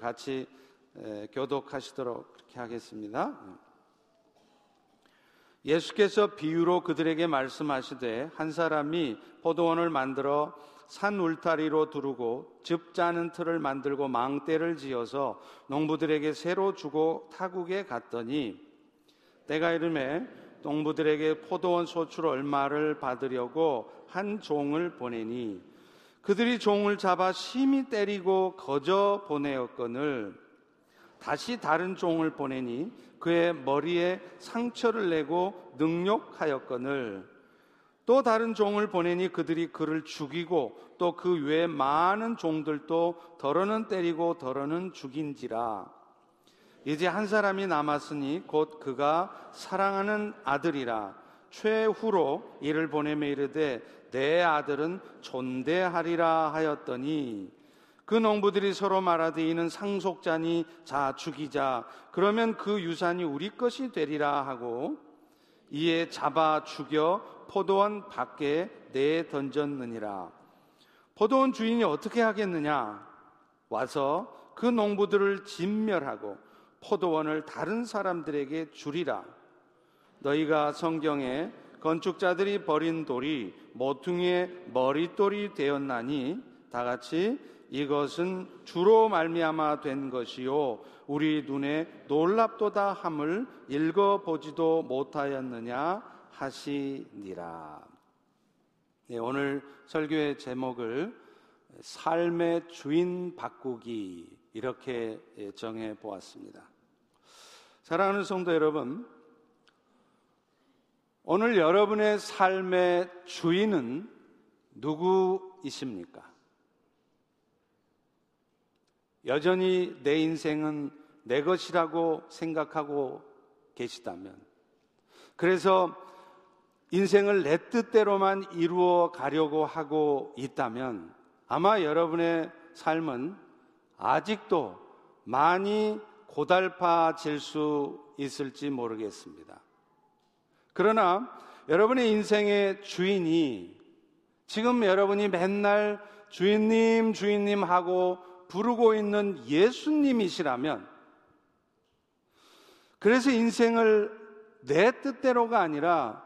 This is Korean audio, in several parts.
같이 교독하시도록 그렇게 하겠습니다. 예수께서 비유로 그들에게 말씀하시되 한 사람이 포도원을 만들어 산 울타리로 두르고 즙 짜는 틀을 만들고 망대를 지어서 농부들에게 새로 주고 타국에 갔더니 때가 이름에 농부들에게 포도원 소출 얼마를 받으려고 한 종을 보내니 그들이 종을 잡아 심히 때리고 거저 보내었거늘 다시 다른 종을 보내니 그의 머리에 상처를 내고 능욕하였거늘. 또 다른 종을 보내니 그들이 그를 죽이고 또 그 외에 많은 종들도 더러는 때리고 더러는 죽인지라. 이제 한 사람이 남았으니 곧 그가 사랑하는 아들이라 최후로 이를 보내며 이르되 내 아들은 존대하리라 하였더니 그 농부들이 서로 말하되 이는 상속자니 자 죽이자 그러면 그 유산이 우리 것이 되리라 하고 이에 잡아 죽여 포도원 밖에 내 던졌느니라. 포도원 주인이 어떻게 하겠느냐? 와서 그 농부들을 진멸하고 포도원을 다른 사람들에게 주리라. 너희가 성경에 건축자들이 버린 돌이 모퉁이의 머릿돌이 되었나니 다 같이 이것은 주로 말미암아 된 것이요 우리 눈에 놀랍도다 함을 읽어 보지도 못하였느냐 하시니라. 네, 오늘 설교의 제목을 삶의 주인 바꾸기 이렇게 정해 보았습니다. 사랑하는 성도 여러분, 오늘 여러분의 삶의 주인은 누구이십니까? 여전히 내 인생은 내 것이라고 생각하고 계시다면, 그래서 인생을 내 뜻대로만 이루어 가려고 하고 있다면 아마 여러분의 삶은 아직도 많이 고달파질 수 있을지 모르겠습니다. 그러나 여러분의 인생의 주인이 지금 여러분이 맨날 주인님, 주인님 하고 부르고 있는 예수님이시라면 그래서 인생을 내 뜻대로가 아니라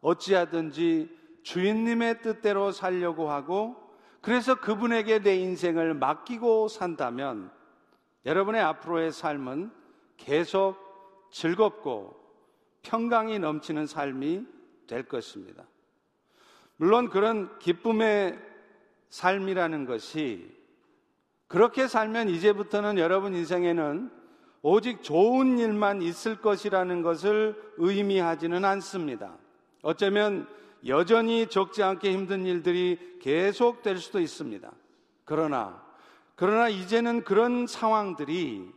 어찌하든지 주인님의 뜻대로 살려고 하고 그래서 그분에게 내 인생을 맡기고 산다면 여러분의 앞으로의 삶은 계속 즐겁고 평강이 넘치는 삶이 될 것입니다. 물론 그런 기쁨의 삶이라는 것이 그렇게 살면 이제부터는 여러분 인생에는 오직 좋은 일만 있을 것이라는 것을 의미하지는 않습니다. 어쩌면 여전히 적지 않게 힘든 일들이 계속될 수도 있습니다. 그러나, 그러나 이제는 그런 상황들이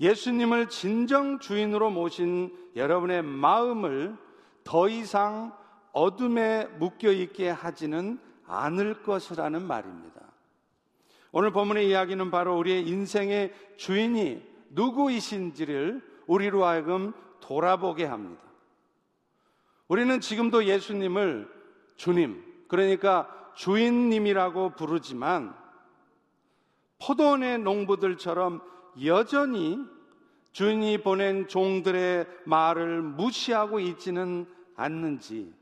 예수님을 진정 주인으로 모신 여러분의 마음을 더 이상 어둠에 묶여 있게 하지는 않을 것이라는 말입니다. 오늘 본문의 이야기는 바로 우리의 인생의 주인이 누구이신지를 우리로 하여금 돌아보게 합니다. 우리는 지금도 예수님을 주님, 그러니까 주인님이라고 부르지만 포도원의 농부들처럼 여전히 주인이 보낸 종들의 말을 무시하고 있지는 않는지,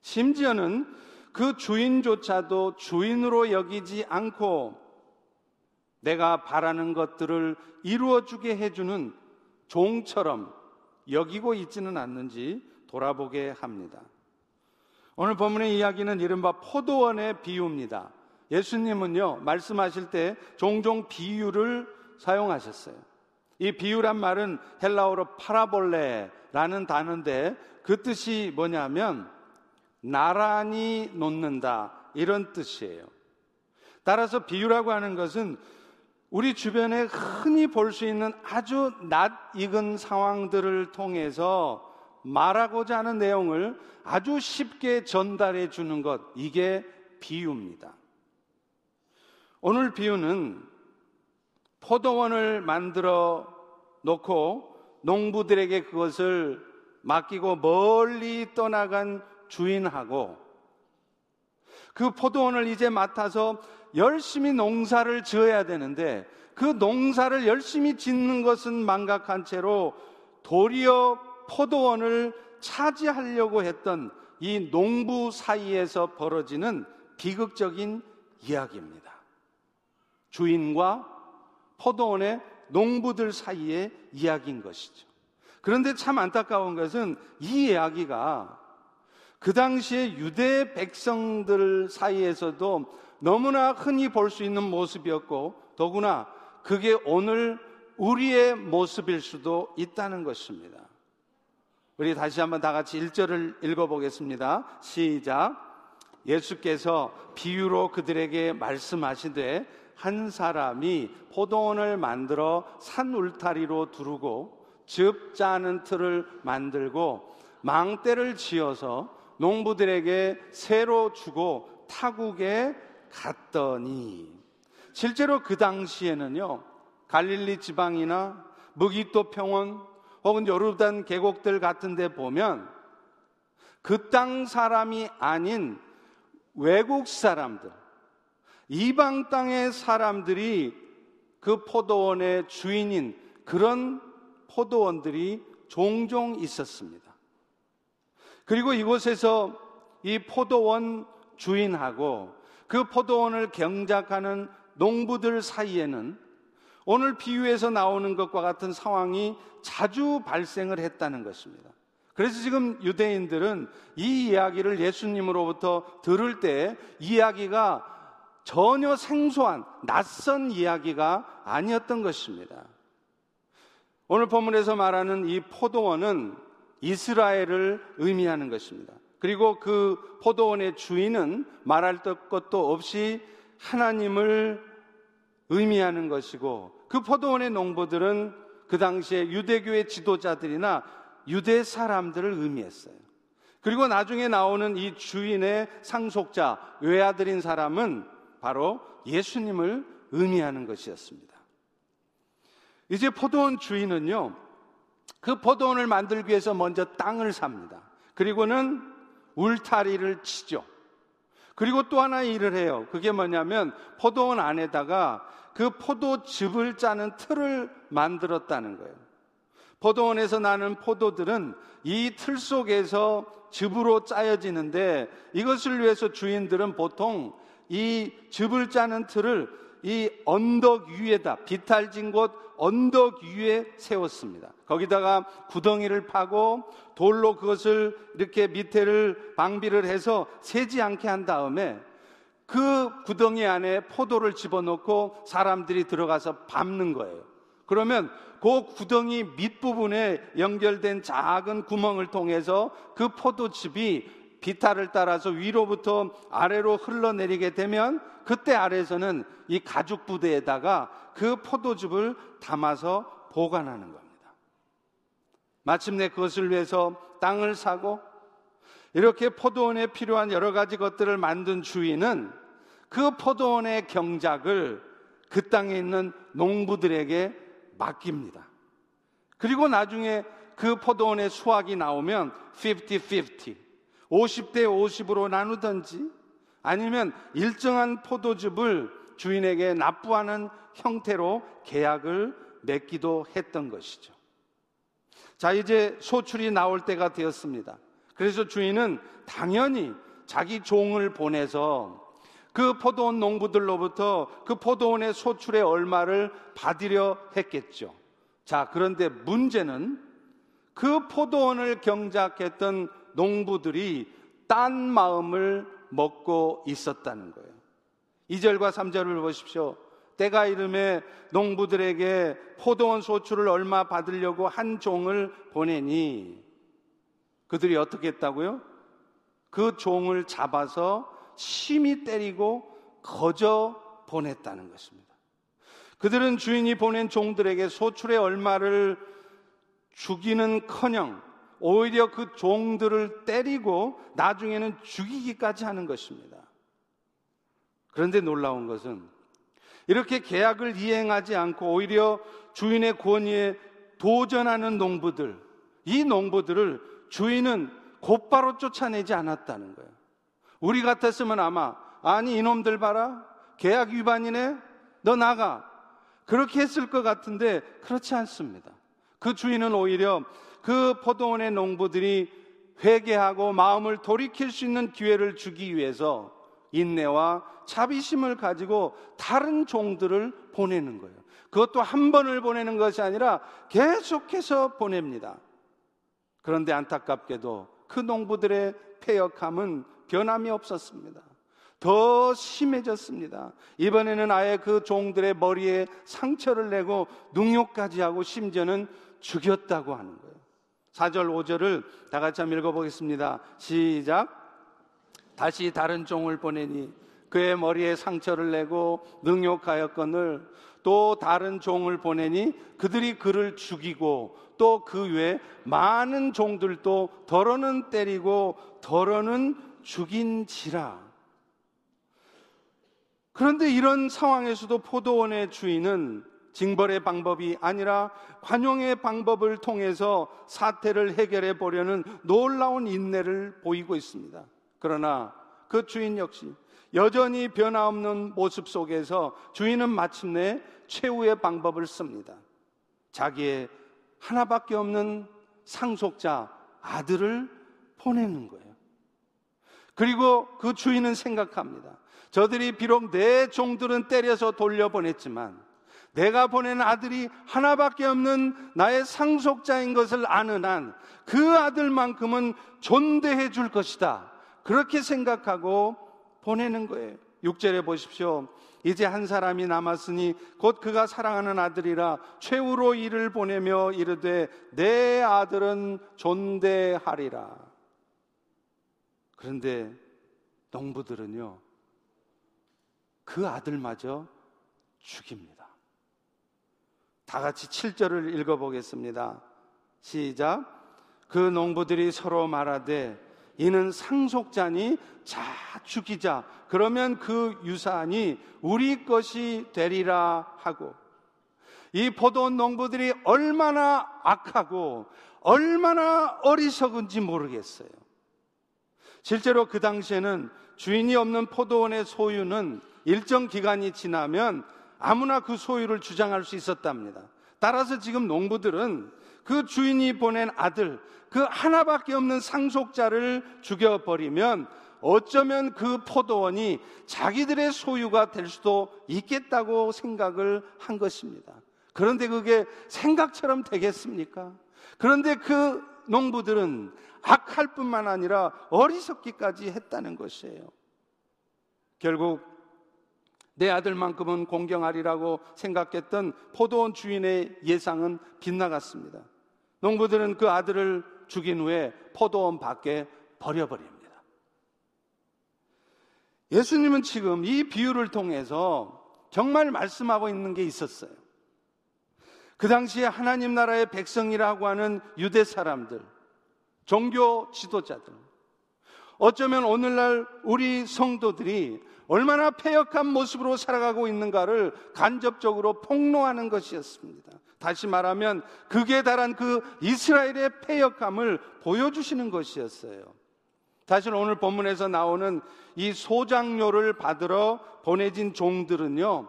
심지어는 그 주인조차도 주인으로 여기지 않고 내가 바라는 것들을 이루어주게 해주는 종처럼 여기고 있지는 않는지 돌아보게 합니다. 오늘 본문의 이야기는 이른바 포도원의 비유입니다. 예수님은요, 말씀하실 때 종종 비유를 사용하셨어요. 이 비유란 말은 헬라어로 파라볼레라는 단어인데 그 뜻이 뭐냐면 나란히 놓는다 이런 뜻이에요. 따라서 비유라고 하는 것은 우리 주변에 흔히 볼 수 있는 아주 낯익은 상황들을 통해서 말하고자 하는 내용을 아주 쉽게 전달해 주는 것, 이게 비유입니다. 오늘 비유는 포도원을 만들어 놓고 농부들에게 그것을 맡기고 멀리 떠나간 주인하고 그 포도원을 이제 맡아서 열심히 농사를 지어야 되는데 그 농사를 열심히 짓는 것은 망각한 채로 도리어 포도원을 차지하려고 했던 이 농부 사이에서 벌어지는 비극적인 이야기입니다. 주인과 포도원의 농부들 사이의 이야기인 것이죠. 그런데 참 안타까운 것은 이 이야기가 그 당시에 유대 백성들 사이에서도 너무나 흔히 볼 수 있는 모습이었고 더구나 그게 오늘 우리의 모습일 수도 있다는 것입니다. 우리 다시 한번 다 같이 1절을 읽어보겠습니다. 시작. 예수께서 비유로 그들에게 말씀하시되 한 사람이 포도원을 만들어 산 울타리로 두르고 즙 짜는 틀을 만들고 망대를 지어서 농부들에게 새로 주고 타국에 갔더니 실제로 그 당시에는요 갈릴리 지방이나 무기토 평원 혹은 요르단 계곡들 같은 데 보면 그 땅 사람이 아닌 외국 사람들 이방 땅의 사람들이 그 포도원의 주인인 그런 포도원들이 종종 있었습니다. 그리고 이곳에서 이 포도원 주인하고 그 포도원을 경작하는 농부들 사이에는 오늘 비유에서 나오는 것과 같은 상황이 자주 발생을 했다는 것입니다. 그래서 지금 유대인들은 이 이야기를 예수님으로부터 들을 때 이야기가 전혀 생소한 낯선 이야기가 아니었던 것입니다. 오늘 본문에서 말하는 이 포도원은 이스라엘을 의미하는 것입니다. 그리고 그 포도원의 주인은 말할 것도 없이 하나님을 의미하는 것이고 그 포도원의 농부들은 그 당시에 유대교의 지도자들이나 유대 사람들을 의미했어요. 그리고 나중에 나오는 이 주인의 상속자, 외아들인 사람은 바로 예수님을 의미하는 것이었습니다. 이제 포도원 주인은요, 그 포도원을 만들기 위해서 먼저 땅을 삽니다. 그리고는 울타리를 치죠. 그리고 또 하나 일을 해요. 그게 뭐냐면 포도원 안에다가 그 포도즙을 짜는 틀을 만들었다는 거예요. 포도원에서 나는 포도들은 이 틀 속에서 즙으로 짜여지는데 이것을 위해서 주인들은 보통 이 즙을 짜는 틀을 이 언덕 위에다 비탈진 곳 언덕 위에 세웠습니다. 거기다가 구덩이를 파고 돌로 그것을 이렇게 밑에를 방비를 해서 새지 않게 한 다음에 그 구덩이 안에 포도를 집어넣고 사람들이 들어가서 밟는 거예요. 그러면 그 구덩이 밑부분에 연결된 작은 구멍을 통해서 그 포도즙이 비탈을 따라서 위로부터 아래로 흘러내리게 되면 그때 아래에서는 이 가죽 부대에다가 그 포도즙을 담아서 보관하는 겁니다. 마침내 그것을 위해서 땅을 사고 이렇게 포도원에 필요한 여러 가지 것들을 만든 주인은 그 포도원의 경작을 그 땅에 있는 농부들에게 맡깁니다. 그리고 나중에 그 포도원의 수확이 나오면 50-50, 50대 50으로 나누든지 아니면 일정한 포도즙을 주인에게 납부하는 형태로 계약을 맺기도 했던 것이죠. 자, 이제 소출이 나올 때가 되었습니다. 그래서 주인은 당연히 자기 종을 보내서 그 포도원 농부들로부터 그 포도원의 소출의 얼마를 받으려 했겠죠. 자, 그런데 문제는 그 포도원을 경작했던 농부들이 딴 마음을 먹고 있었다는 거예요. 2절과 3절을 보십시오. 때가 이름에 농부들에게 포도원 소출을 얼마 받으려고 한 종을 보내니 그들이 어떻게 했다고요? 그 종을 잡아서 심히 때리고 거저 보냈다는 것입니다. 그들은 주인이 보낸 종들에게 소출의 얼마를 주기는 커녕 오히려 그 종들을 때리고 나중에는 죽이기까지 하는 것입니다. 그런데 놀라운 것은 이렇게 계약을 이행하지 않고 오히려 주인의 권위에 도전하는 농부들, 이 농부들을 주인은 곧바로 쫓아내지 않았다는 거예요. 우리 같았으면 아마, 아니, 이놈들 봐라. 계약 위반이네? 너 나가. 그렇게 했을 것 같은데 그렇지 않습니다. 그 주인은 오히려 그 포도원의 농부들이 회개하고 마음을 돌이킬 수 있는 기회를 주기 위해서 인내와 자비심을 가지고 다른 종들을 보내는 거예요. 그것도 한 번을 보내는 것이 아니라 계속해서 보냅니다. 그런데 안타깝게도 그 농부들의 폐역함은 변함이 없었습니다. 더 심해졌습니다. 이번에는 아예 그 종들의 머리에 상처를 내고 능욕까지 하고 심지어는 죽였다고 하는 거예요. 4절, 5절을 다 같이 한번 읽어보겠습니다. 시작. 다시 다른 종을 보내니 그의 머리에 상처를 내고 능욕하였거늘 또 다른 종을 보내니 그들이 그를 죽이고 또 그 외에 많은 종들도 더러는 때리고 더러는 죽인지라. 그런데 이런 상황에서도 포도원의 주인은 징벌의 방법이 아니라 관용의 방법을 통해서 사태를 해결해 보려는 놀라운 인내를 보이고 있습니다. 그러나 그 주인 역시 여전히 변화 없는 모습 속에서 주인은 마침내 최후의 방법을 씁니다. 자기의 하나밖에 없는 상속자 아들을 보내는 거예요. 그리고 그 주인은 생각합니다. 저들이 비록 내 종들은 때려서 돌려보냈지만 내가 보낸 아들이 하나밖에 없는 나의 상속자인 것을 아는 한 그 아들만큼은 존대해 줄 것이다. 그렇게 생각하고 보내는 거예요. 6절에 보십시오. 이제 한 사람이 남았으니 곧 그가 사랑하는 아들이라 최후로 이를 보내며 이르되 내 아들은 존대하리라. 그런데 농부들은요, 그 아들마저 죽입니다. 다 같이 7절을 읽어보겠습니다. 시작. 그 농부들이 서로 말하되 이는 상속자니 자 죽이자. 그러면 그 유산이 우리 것이 되리라 하고 이 포도원 농부들이 얼마나 악하고 얼마나 어리석은지 모르겠어요. 실제로 그 당시에는 주인이 없는 포도원의 소유는 일정 기간이 지나면 아무나 그 소유를 주장할 수 있었답니다. 따라서 지금 농부들은 그 주인이 보낸 아들, 그 하나밖에 없는 상속자를 죽여버리면 어쩌면 그 포도원이 자기들의 소유가 될 수도 있겠다고 생각을 한 것입니다. 그런데 그게 생각처럼 되겠습니까? 그런데 그 농부들은 악할 뿐만 아니라 어리석기까지 했다는 것이에요. 결국 내 아들만큼은 공경하리라고 생각했던 포도원 주인의 예상은 빗나갔습니다. 농부들은 그 아들을 죽인 후에 포도원 밖에 버려버립니다. 예수님은 지금 이 비유를 통해서 정말 말씀하고 있는 게 있었어요. 그 당시에 하나님 나라의 백성이라고 하는 유대 사람들, 종교 지도자들, 어쩌면 오늘날 우리 성도들이 얼마나 폐역한 모습으로 살아가고 있는가를 간접적으로 폭로하는 것이었습니다. 다시 말하면 극에 달한 그 이스라엘의 폐역함을 보여주시는 것이었어요. 사실 오늘 본문에서 나오는 이 소장료를 받으러 보내진 종들은요,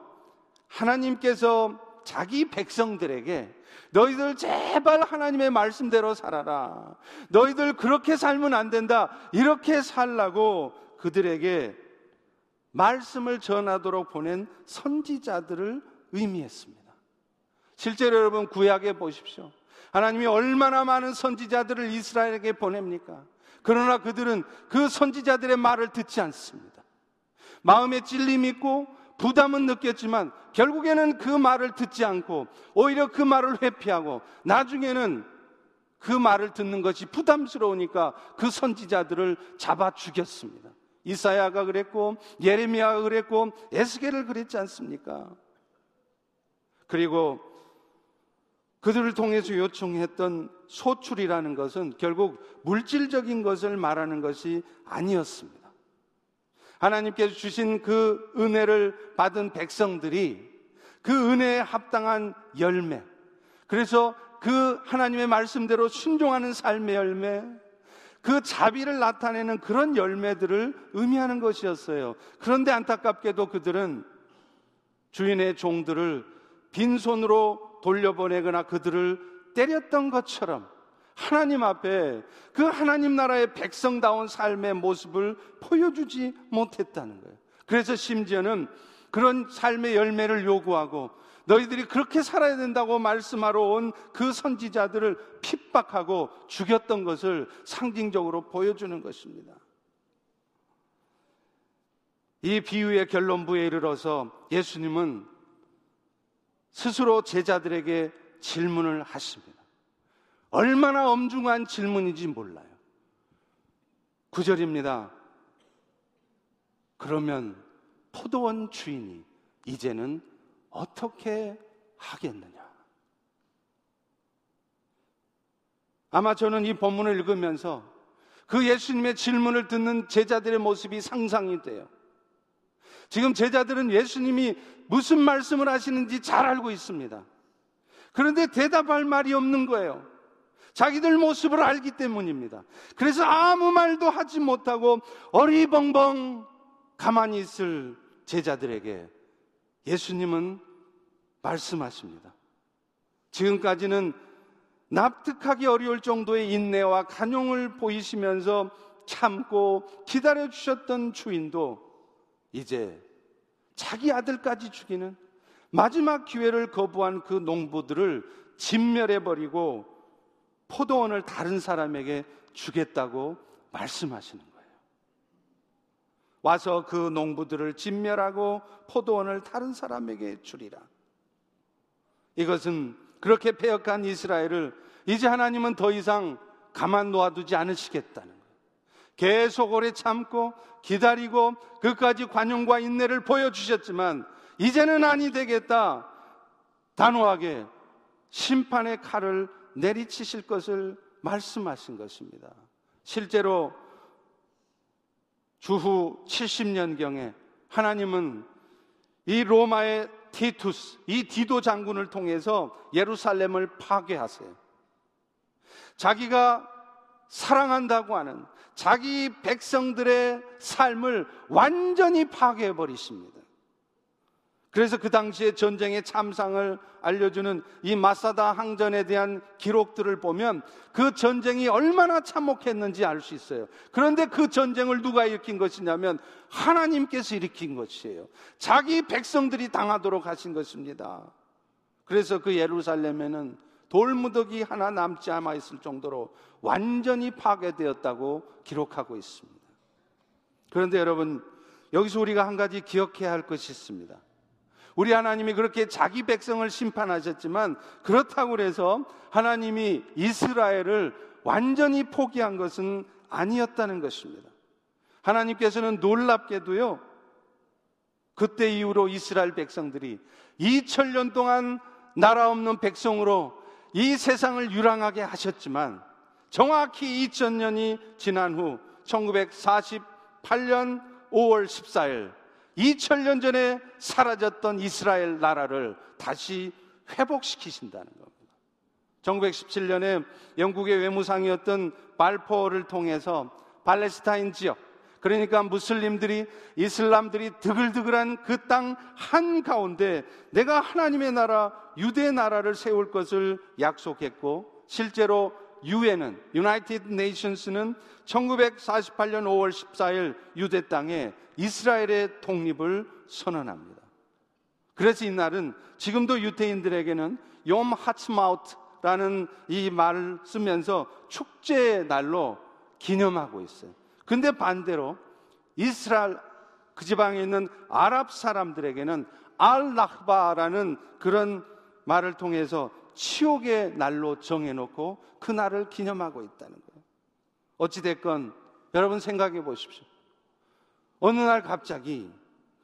하나님께서 자기 백성들에게 너희들 제발 하나님의 말씀대로 살아라. 너희들 그렇게 살면 안 된다. 이렇게 살라고 그들에게 말씀을 전하도록 보낸 선지자들을 의미했습니다. 실제로 여러분 구약에 보십시오. 하나님이 얼마나 많은 선지자들을 이스라엘에게 보냅니까? 그러나 그들은 그 선지자들의 말을 듣지 않습니다. 마음에 찔림 있고 부담은 느꼈지만 결국에는 그 말을 듣지 않고 오히려 그 말을 회피하고 나중에는 그 말을 듣는 것이 부담스러우니까 그 선지자들을 잡아 죽였습니다. 이사야가 그랬고 예레미야가 그랬고 에스겔을 그랬지 않습니까? 그리고 그들을 통해서 요청했던 소출이라는 것은 결국 물질적인 것을 말하는 것이 아니었습니다. 하나님께서 주신 그 은혜를 받은 백성들이 그 은혜에 합당한 열매, 그래서 그 하나님의 말씀대로 순종하는 삶의 열매, 그 자비를 나타내는 그런 열매들을 의미하는 것이었어요. 그런데 안타깝게도 그들은 주인의 종들을 빈손으로 돌려보내거나 그들을 때렸던 것처럼 하나님 앞에 그 하나님 나라의 백성다운 삶의 모습을 보여주지 못했다는 거예요. 그래서 심지어는 그런 삶의 열매를 요구하고 너희들이 그렇게 살아야 된다고 말씀하러 온 그 선지자들을 핍박하고 죽였던 것을 상징적으로 보여주는 것입니다. 이 비유의 결론부에 이르러서 예수님은 스스로 제자들에게 질문을 하십니다. 얼마나 엄중한 질문인지 몰라요. 구절입니다. 그러면 포도원 주인이 이제는 어떻게 하겠느냐? 아마 저는 이 본문을 읽으면서 그 예수님의 질문을 듣는 제자들의 모습이 상상이 돼요. 지금 제자들은 예수님이 무슨 말씀을 하시는지 잘 알고 있습니다. 그런데 대답할 말이 없는 거예요. 자기들 모습을 알기 때문입니다. 그래서 아무 말도 하지 못하고 어리벙벙 가만히 있을 제자들에게 예수님은 말씀하십니다. 지금까지는 납득하기 어려울 정도의 인내와 간용을 보이시면서 참고 기다려 주셨던 주인도 이제 자기 아들까지 죽이는 마지막 기회를 거부한 그 농부들을 진멸해 버리고 포도원을 다른 사람에게 주겠다고 말씀하시는. 와서 그 농부들을 진멸하고 포도원을 다른 사람에게 주리라. 이것은 그렇게 폐역한 이스라엘을 이제 하나님은 더 이상 가만 놓아두지 않으시겠다는 거예요. 계속 오래 참고 기다리고 그까지 관용과 인내를 보여주셨지만 이제는 아니 되겠다. 단호하게 심판의 칼을 내리치실 것을 말씀하신 것입니다. 실제로 주후 70년경에 하나님은 이 로마의 티투스, 이 디도 장군을 통해서 예루살렘을 파괴하세요. 자기가 사랑한다고 하는 자기 백성들의 삶을 완전히 파괴해 버리십니다. 그래서 그 당시에 전쟁의 참상을 알려주는 이 마사다 항전에 대한 기록들을 보면 그 전쟁이 얼마나 참혹했는지 알 수 있어요. 그런데 그 전쟁을 누가 일으킨 것이냐면 하나님께서 일으킨 것이에요. 자기 백성들이 당하도록 하신 것입니다. 그래서 그 예루살렘에는 돌무더기 하나 남지 않아 있을 정도로 완전히 파괴되었다고 기록하고 있습니다. 그런데 여러분, 여기서 우리가 한 가지 기억해야 할 것이 있습니다. 우리 하나님이 그렇게 자기 백성을 심판하셨지만 그렇다고 해서 하나님이 이스라엘을 완전히 포기한 것은 아니었다는 것입니다. 하나님께서는 놀랍게도요, 그때 이후로 이스라엘 백성들이 2000년 동안 나라 없는 백성으로 이 세상을 유랑하게 하셨지만 정확히 2000년이 지난 후 1948년 5월 14일 2000년 전에 사라졌던 이스라엘 나라를 다시 회복시키신다는 겁니다. 1917년에 영국의 외무상이었던 발포를 통해서 팔레스타인 지역, 그러니까 무슬림들이, 이슬람들이 드글드글한 그 땅 한 가운데 내가 하나님의 나라, 유대 나라를 세울 것을 약속했고, 실제로 유엔은, 유나이티드 네이션스는 1948년 5월 14일 유대 땅에 이스라엘의 독립을 선언합니다. 그래서 이날은 지금도 유태인들에게는 욤 하츠마우트라는 이 말을 쓰면서 축제의 날로 기념하고 있어요. 근데 반대로 이스라엘 그 지방에 있는 아랍 사람들에게는 알라흐바라는 그런 말을 통해서 치욕의 날로 정해놓고 그 날을 기념하고 있다는 거예요. 어찌됐건 여러분 생각해 보십시오. 어느 날 갑자기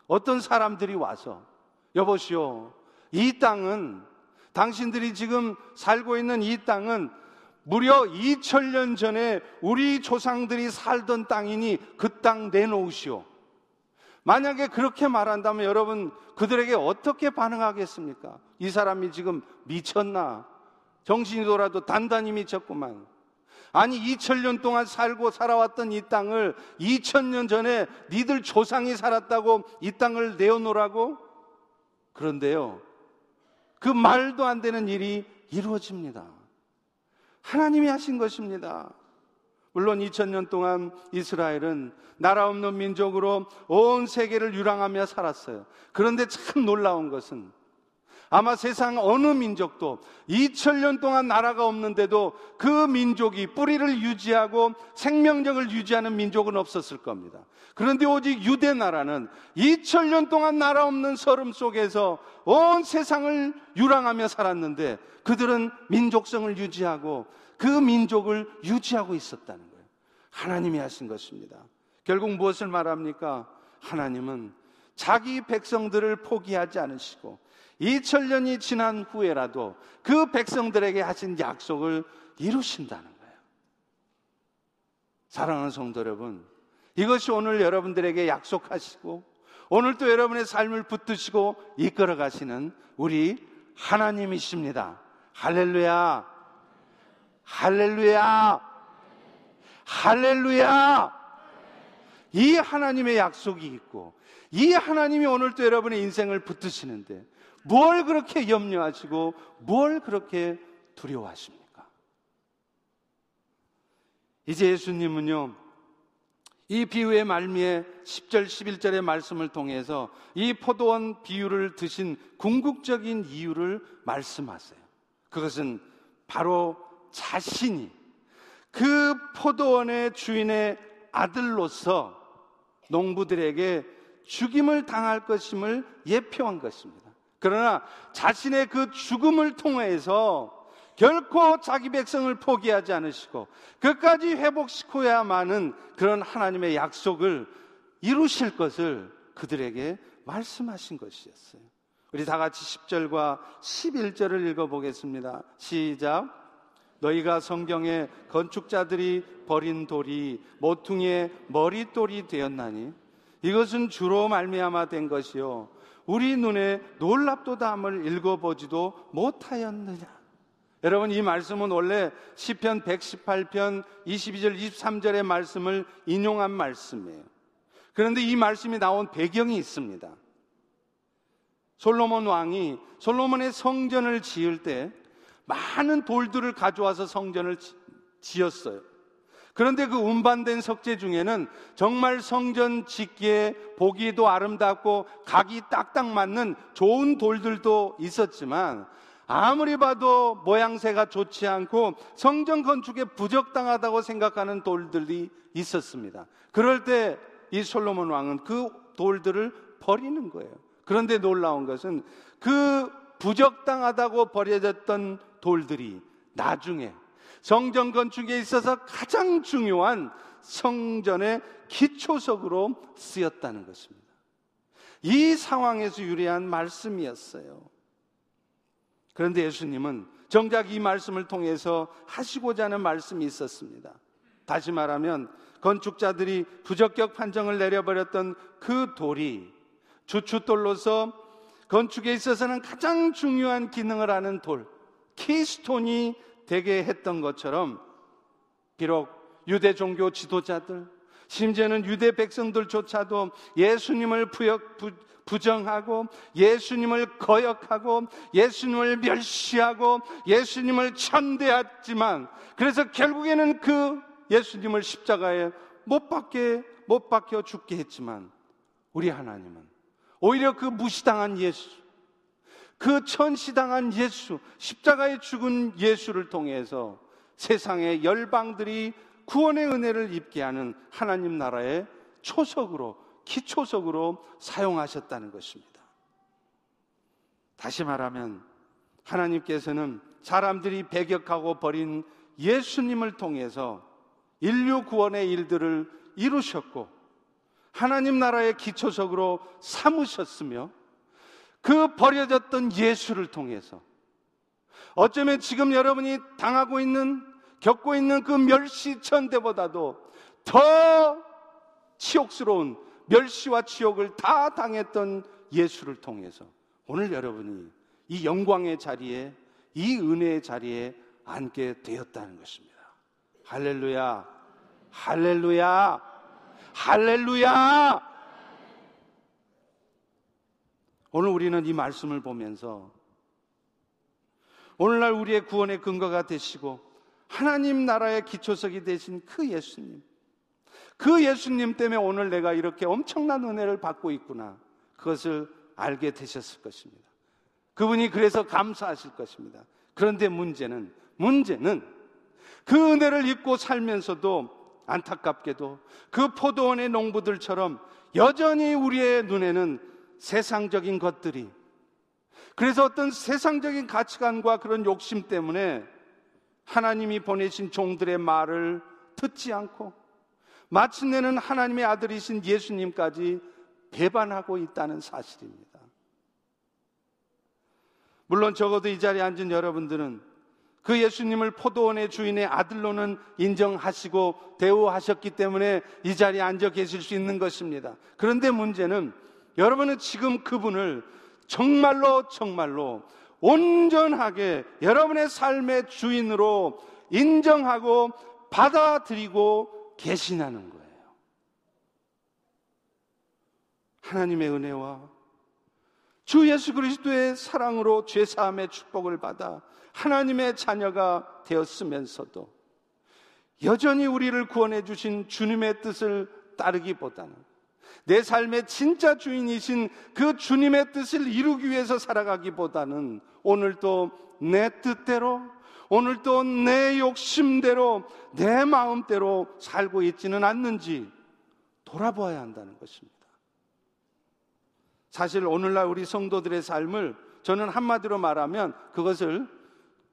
어떤 사람들이 와서 여보시오, 이 땅은 당신들이 지금 살고 있는 이 땅은 무려 2000년 전에 우리 조상들이 살던 땅이니 그 땅 내놓으시오. 만약에 그렇게 말한다면 여러분 그들에게 어떻게 반응하겠습니까? 이 사람이 지금 미쳤나? 정신이 돌아도 단단히 미쳤구만. 아니 2000년 동안 살고 살아왔던 이 땅을 2000년 전에 니들 조상이 살았다고 이 땅을 내어놓으라고? 그런데요. 그 말도 안 되는 일이 이루어집니다. 하나님이 하신 것입니다. 물론 2000년 동안 이스라엘은 나라 없는 민족으로 온 세계를 유랑하며 살았어요. 그런데 참 놀라운 것은 아마 세상 어느 민족도 2000년 동안 나라가 없는데도 그 민족이 뿌리를 유지하고 생명력을 유지하는 민족은 없었을 겁니다. 그런데 오직 유대 나라는 2000년 동안 나라 없는 서름 속에서 온 세상을 유랑하며 살았는데 그들은 민족성을 유지하고 그 민족을 유지하고 있었다는 거예요. 하나님이 하신 것입니다. 결국 무엇을 말합니까? 하나님은 자기 백성들을 포기하지 않으시고 2000년이 지난 후에라도 그 백성들에게 하신 약속을 이루신다는 거예요. 사랑하는 성도 여러분, 이것이 오늘 여러분들에게 약속하시고 오늘 또 여러분의 삶을 붙드시고 이끌어 가시는 우리 하나님이십니다. 할렐루야! 할렐루야! 할렐루야! 이 하나님의 약속이 있고 이 하나님이 오늘 또 여러분의 인생을 붙드시는데 뭘 그렇게 염려하시고 뭘 그렇게 두려워하십니까? 이제 예수님은요, 이 비유의 말미에 10절, 11절의 말씀을 통해서 이 포도원 비유를 드신 궁극적인 이유를 말씀하세요. 그것은 바로 자신이 그 포도원의 주인의 아들로서 농부들에게 죽임을 당할 것임을 예표한 것입니다. 그러나 자신의 그 죽음을 통해서 결코 자기 백성을 포기하지 않으시고 끝까지 회복시켜야만은 그런 하나님의 약속을 이루실 것을 그들에게 말씀하신 것이었어요. 우리 다 같이 10절과 11절을 읽어보겠습니다. 시작. 너희가 성경에 건축자들이 버린 돌이 모퉁이의 머릿돌이 되었나니 이것은 주로 말미암아 된 것이요 우리 눈에 놀랍도담을 읽어보지도 못하였느냐. 여러분 이 말씀은 원래 시편 118편 22절 23절의 말씀을 인용한 말씀이에요. 그런데 이 말씀이 나온 배경이 있습니다. 솔로몬 왕이 솔로몬의 성전을 지을 때 많은 돌들을 가져와서 성전을 지었어요. 그런데 그 운반된 석재 중에는 정말 성전 짓기에 보기도 아름답고 각이 딱딱 맞는 좋은 돌들도 있었지만 아무리 봐도 모양새가 좋지 않고 성전 건축에 부적당하다고 생각하는 돌들이 있었습니다. 그럴 때 이 솔로몬 왕은 그 돌들을 버리는 거예요. 그런데 놀라운 것은 그 부적당하다고 버려졌던 돌들이 나중에 성전 건축에 있어서 가장 중요한 성전의 기초석으로 쓰였다는 것입니다. 이 상황에서 유리한 말씀이었어요. 그런데 예수님은 정작 이 말씀을 통해서 하시고자 하는 말씀이 있었습니다. 다시 말하면 건축자들이 부적격 판정을 내려버렸던 그 돌이 주춧돌로서 건축에 있어서는 가장 중요한 기능을 하는 돌, 키스톤이 되게 했던 것처럼 비록 유대 종교 지도자들 심지어는 유대 백성들조차도 예수님을 부역, 부, 부정하고 예수님을 거역하고 예수님을 멸시하고 예수님을 천대했지만 그래서 결국에는 그 예수님을 십자가에 못 박게 못 박혀 죽게 했지만 우리 하나님은 오히려 그 무시당한 예수 그 천시당한 예수, 십자가에 죽은 예수를 통해서 세상의 열방들이 구원의 은혜를 입게 하는 하나님 나라의 초석으로, 기초석으로 사용하셨다는 것입니다. 다시 말하면 하나님께서는 사람들이 배격하고 버린 예수님을 통해서 인류 구원의 일들을 이루셨고 하나님 나라의 기초석으로 삼으셨으며 그 버려졌던 예수를 통해서 어쩌면 지금 여러분이 당하고 있는 겪고 있는 그 멸시천대보다도 더 치욕스러운 멸시와 치욕을 다 당했던 예수를 통해서 오늘 여러분이 이 영광의 자리에 이 은혜의 자리에 앉게 되었다는 것입니다. 할렐루야, 할렐루야, 할렐루야! 오늘 우리는 이 말씀을 보면서 오늘날 우리의 구원의 근거가 되시고 하나님 나라의 기초석이 되신 그 예수님. 그 예수님 때문에 오늘 내가 이렇게 엄청난 은혜를 받고 있구나. 그것을 알게 되셨을 것입니다. 그분이 그래서 감사하실 것입니다. 그런데 문제는, 문제는 그 은혜를 입고 살면서도 안타깝게도 그 포도원의 농부들처럼 여전히 우리의 눈에는 세상적인 것들이 그래서 어떤 세상적인 가치관과 그런 욕심 때문에 하나님이 보내신 종들의 말을 듣지 않고 마침내는 하나님의 아들이신 예수님까지 배반하고 있다는 사실입니다. 물론 적어도 이 자리에 앉은 여러분들은 그 예수님을 포도원의 주인의 아들로는 인정하시고 대우하셨기 때문에 이 자리에 앉아 계실 수 있는 것입니다. 그런데 문제는 여러분은 지금 그분을 정말로 정말로 온전하게 여러분의 삶의 주인으로 인정하고 받아들이고 계시냐는 거예요. 하나님의 은혜와 주 예수 그리스도의 사랑으로 죄 사함의 축복을 받아 하나님의 자녀가 되었으면서도 여전히 우리를 구원해 주신 주님의 뜻을 따르기보다는 내 삶의 진짜 주인이신 그 주님의 뜻을 이루기 위해서 살아가기보다는 오늘도 내 뜻대로 오늘도 내 욕심대로 내 마음대로 살고 있지는 않는지 돌아보아야 한다는 것입니다. 사실 오늘날 우리 성도들의 삶을 저는 한마디로 말하면 그것을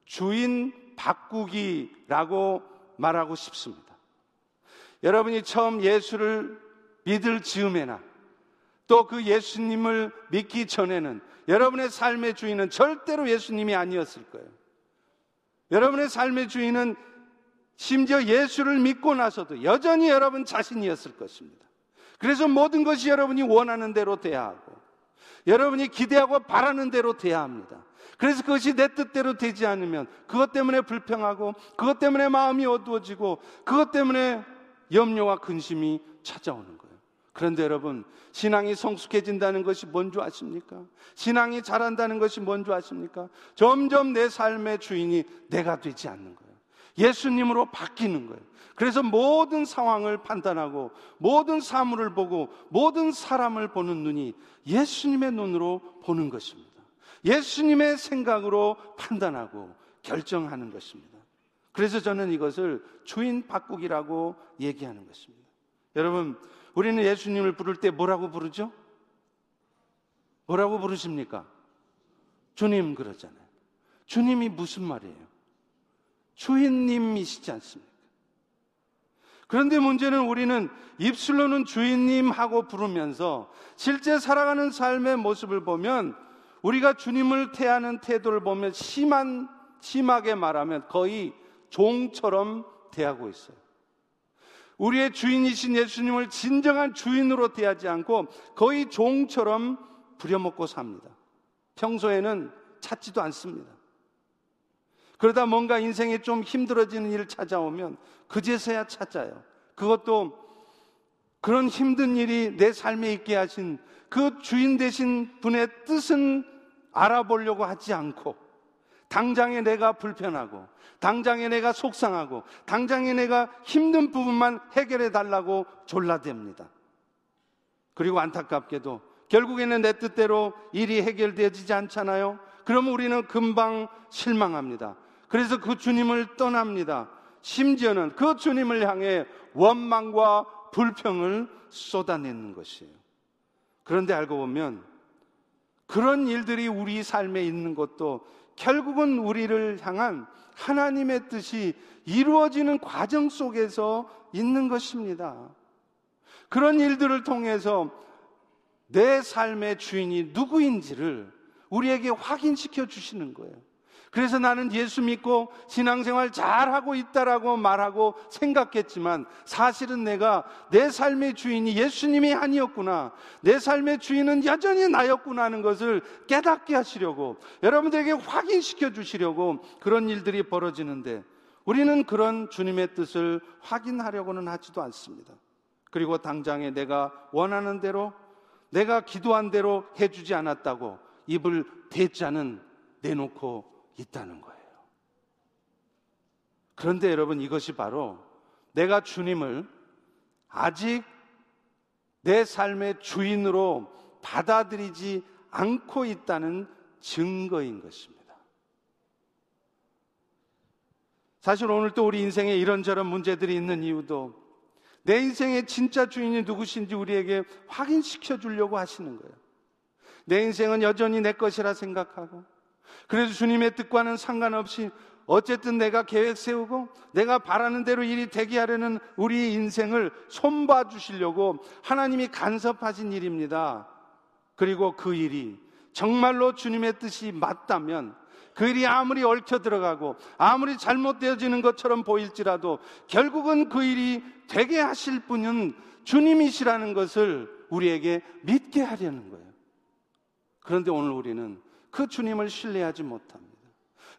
주인 바꾸기라고 말하고 싶습니다. 여러분이 처음 예수를 믿을 즈음에나 또 그 예수님을 믿기 전에는 여러분의 삶의 주인은 절대로 예수님이 아니었을 거예요. 여러분의 삶의 주인은 심지어 예수를 믿고 나서도 여전히 여러분 자신이었을 것입니다. 그래서 모든 것이 여러분이 원하는 대로 돼야 하고 여러분이 기대하고 바라는 대로 돼야 합니다. 그래서 그것이 내 뜻대로 되지 않으면 그것 때문에 불평하고 그것 때문에 마음이 어두워지고 그것 때문에 염려와 근심이 찾아오는. 그런데 여러분, 신앙이 성숙해진다는 것이 뭔지 아십니까? 신앙이 자란다는 것이 뭔지 아십니까? 점점 내 삶의 주인이 내가 되지 않는 거예요. 예수님으로 바뀌는 거예요. 그래서 모든 상황을 판단하고 모든 사물을 보고 모든 사람을 보는 눈이 예수님의 눈으로 보는 것입니다. 예수님의 생각으로 판단하고 결정하는 것입니다. 그래서 저는 이것을 주인 바꾸기라고 얘기하는 것입니다. 여러분, 우리는 예수님을 부를 때 뭐라고 부르죠? 뭐라고 부르십니까? 주님 그러잖아요. 주님이 무슨 말이에요? 주인님이시지 않습니까? 그런데 문제는 우리는 입술로는 주인님 하고 부르면서 실제 살아가는 삶의 모습을 보면 우리가 주님을 태하는 태도를 보면 심한, 심하게 말하면 거의 종처럼 대하고 있어요. 우리의 주인이신 예수님을 진정한 주인으로 대하지 않고 거의 종처럼 부려먹고 삽니다. 평소에는 찾지도 않습니다. 그러다 뭔가 인생에 좀 힘들어지는 일 찾아오면 그제서야 찾아요. 그것도 그런 힘든 일이 내 삶에 있게 하신 그 주인 되신 분의 뜻은 알아보려고 하지 않고 당장에 내가 불편하고 당장에 내가 속상하고 당장에 내가 힘든 부분만 해결해 달라고 졸라댑니다. 그리고 안타깝게도 결국에는 내 뜻대로 일이 해결되지 않잖아요. 그럼 우리는 금방 실망합니다. 그래서 그 주님을 떠납니다. 심지어는 그 주님을 향해 원망과 불평을 쏟아내는 것이에요. 그런데 알고 보면 그런 일들이 우리 삶에 있는 것도 결국은 우리를 향한 하나님의 뜻이 이루어지는 과정 속에서 있는 것입니다. 그런 일들을 통해서 내 삶의 주인이 누구인지를 우리에게 확인시켜 주시는 거예요. 그래서 나는 예수 믿고 신앙생활 잘하고 있다라고 말하고 생각했지만 사실은 내가 내 삶의 주인이 예수님이 아니었구나. 내 삶의 주인은 여전히 나였구나 하는 것을 깨닫게 하시려고 여러분들에게 확인시켜 주시려고 그런 일들이 벌어지는데 우리는 그런 주님의 뜻을 확인하려고는 하지도 않습니다. 그리고 당장에 내가 원하는 대로 내가 기도한 대로 해주지 않았다고 입을 대자는 내놓고 있다는 거예요. 그런데 여러분 이것이 바로 내가 주님을 아직 내 삶의 주인으로 받아들이지 않고 있다는 증거인 것입니다. 사실 오늘 또 우리 인생에 이런저런 문제들이 있는 이유도 내 인생의 진짜 주인이 누구신지 우리에게 확인시켜 주려고 하시는 거예요. 내 인생은 여전히 내 것이라 생각하고 그래서 주님의 뜻과는 상관없이 어쨌든 내가 계획 세우고 내가 바라는 대로 일이 되게 하려는 우리 인생을 손봐 주시려고 하나님이 간섭하신 일입니다. 그리고 그 일이 정말로 주님의 뜻이 맞다면 그 일이 아무리 얽혀 들어가고 아무리 잘못되어지는 것처럼 보일지라도 결국은 그 일이 되게 하실 분은 주님이시라는 것을 우리에게 믿게 하려는 거예요. 그런데 오늘 우리는 그 주님을 신뢰하지 못합니다.